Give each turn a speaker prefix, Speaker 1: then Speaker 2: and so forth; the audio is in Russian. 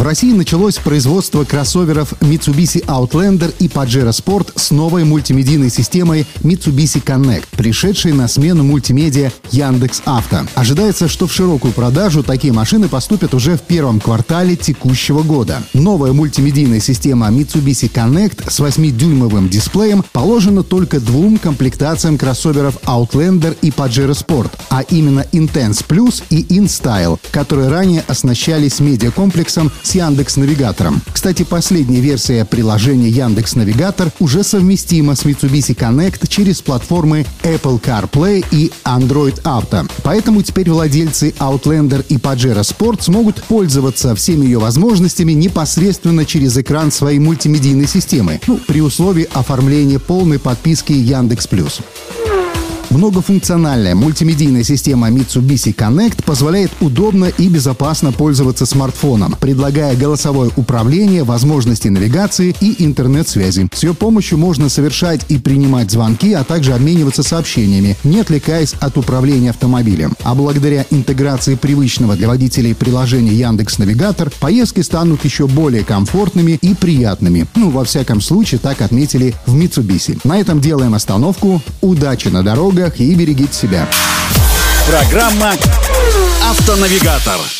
Speaker 1: В России началось производство кроссоверов Mitsubishi Outlander и Pajero Sport с новой мультимедийной системой Mitsubishi Connect, пришедшей на смену мультимедиа Яндекс Авто. Ожидается, что в широкую продажу такие машины поступят уже в первом квартале текущего года. Новая мультимедийная система Mitsubishi Connect с 8-дюймовым дисплеем положена только двум комплектациям кроссоверов Outlander и Pajero Sport, а именно Intense Plus и InStyle, которые ранее оснащались медиакомплексом с Яндекс Навигатором. Кстати, последняя версия приложения Яндекс Навигатор уже совместима с Mitsubishi Connect через платформы Apple CarPlay и Android Auto. Поэтому теперь владельцы Outlander и Pajero Sport смогут пользоваться всеми ее возможностями непосредственно через экран своей мультимедийной системы, ну, при условии оформления полной подписки Яндекс Плюс. Многофункциональная мультимедийная система Mitsubishi Connect позволяет удобно и безопасно пользоваться смартфоном, предлагая голосовое управление, возможности навигации и интернет-связи. С ее помощью можно совершать и принимать звонки, а также обмениваться сообщениями, не отвлекаясь от управления автомобилем. А благодаря интеграции привычного для водителей приложения Яндекс Навигатор, поездки станут еще более комфортными и приятными. Ну, во всяком случае, так отметили в Mitsubishi. На этом делаем остановку. Удачи на дорогах! Дорогах и берегите себя.
Speaker 2: Программа «Автонавигатор».